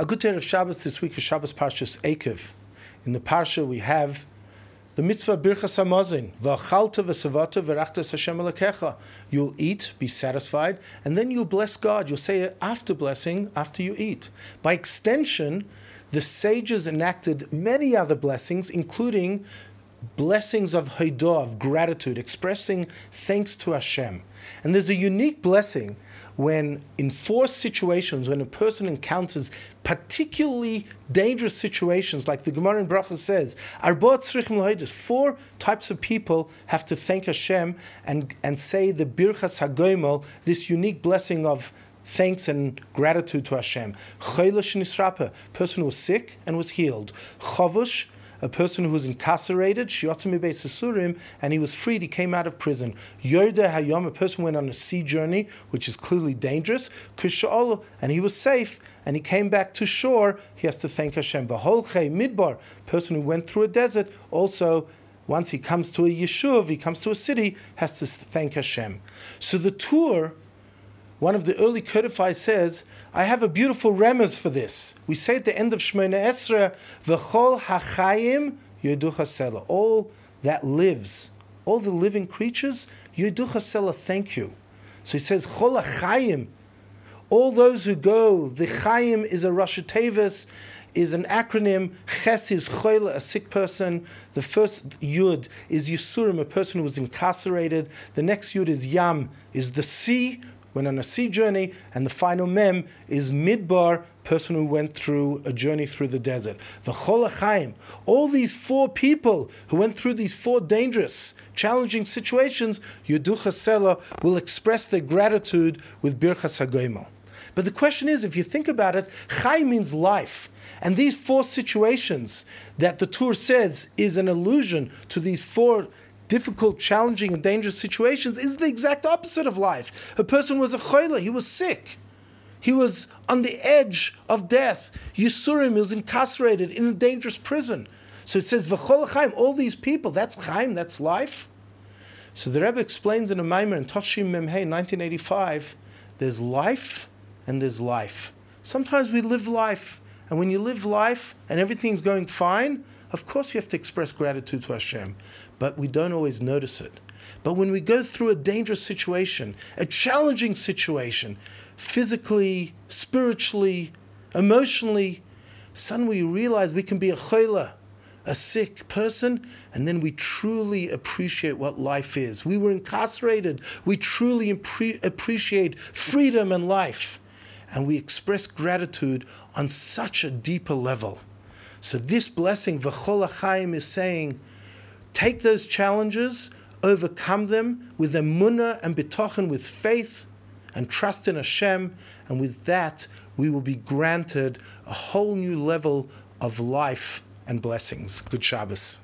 A good day of Shabbos this week is Shabbos Parshas Eikev. In the Parsha we have the mitzvah Birchas Hamazon, V'achalta v'savata v'rachtas Hashem Elokecha. You'll eat, be satisfied, and then you'll bless God. You'll say after blessing, after you eat. By extension, the sages enacted many other blessings, including blessings of Haidah, of gratitude, expressing thanks to Hashem. And there's a unique blessing when, in forced situations, when a person encounters particularly dangerous situations, like the Gemara in Bracha says, four types of people have to thank Hashem and, and say the Birchas HaGoimel, this unique blessing of thanks and gratitude to Hashem. Person who was sick and was healed. Chavush, a person who was incarcerated, Shiotami Beis Surim, and he was freed, he came out of prison. Yoda Hayom, a person went on a sea journey, which is clearly dangerous, and he was safe, and he came back to shore, he has to thank Hashem. Baholche Midbar, person who went through a desert, also once he comes to a yeshuv, he comes to a city, has to thank Hashem. So the Tur one of the early codifiers says, I have a beautiful remez for this. We say at the end of Shemona Esra, V'chol hachayim yeducha All that lives, all the living creatures, yeducha thank you. So he says, Chol hachayim, all those who go, the chayim is a Rosh Tevis, is an acronym. Ches is choyle, a sick person. The first yud is Yisurim, a person who was incarcerated. The next yud is Yam, is the sea, went on a sea journey, and the final mem is midbar, person who went through a journey through the desert. The Cholachaim, all these four people who went through these four dangerous, challenging situations, Yuducha Sela will express their gratitude with Birchas Hagoimel. But the question is, if you think about it, Chai means life. And these four situations that the Tur says is an allusion to these four difficult, challenging, and dangerous situations is the exact opposite of life. A person was a choila, he was sick. He was on the edge of death. Yisurim, he was incarcerated in a dangerous prison. So it says, V'chol chaim, all these people, that's chaim, that's life. So the Rebbe explains in a Maimer in Tafshim Memhei, 1985, there's life and there's life. Sometimes we live life, and when you live life and everything's going fine, of course, you have to express gratitude to Hashem, but we don't always notice it. But when we go through a dangerous situation, a challenging situation, physically, spiritually, emotionally, suddenly we realize we can be a chayla, a sick person, and then we truly appreciate what life is. We were incarcerated. We truly impre- appreciate freedom and life. And we express gratitude on such a deeper level. So this blessing, V'chol Chaim, is saying, take those challenges, overcome them with emunah and bitochen, with faith and trust in Hashem, and with that we will be granted a whole new level of life and blessings. Good Shabbos.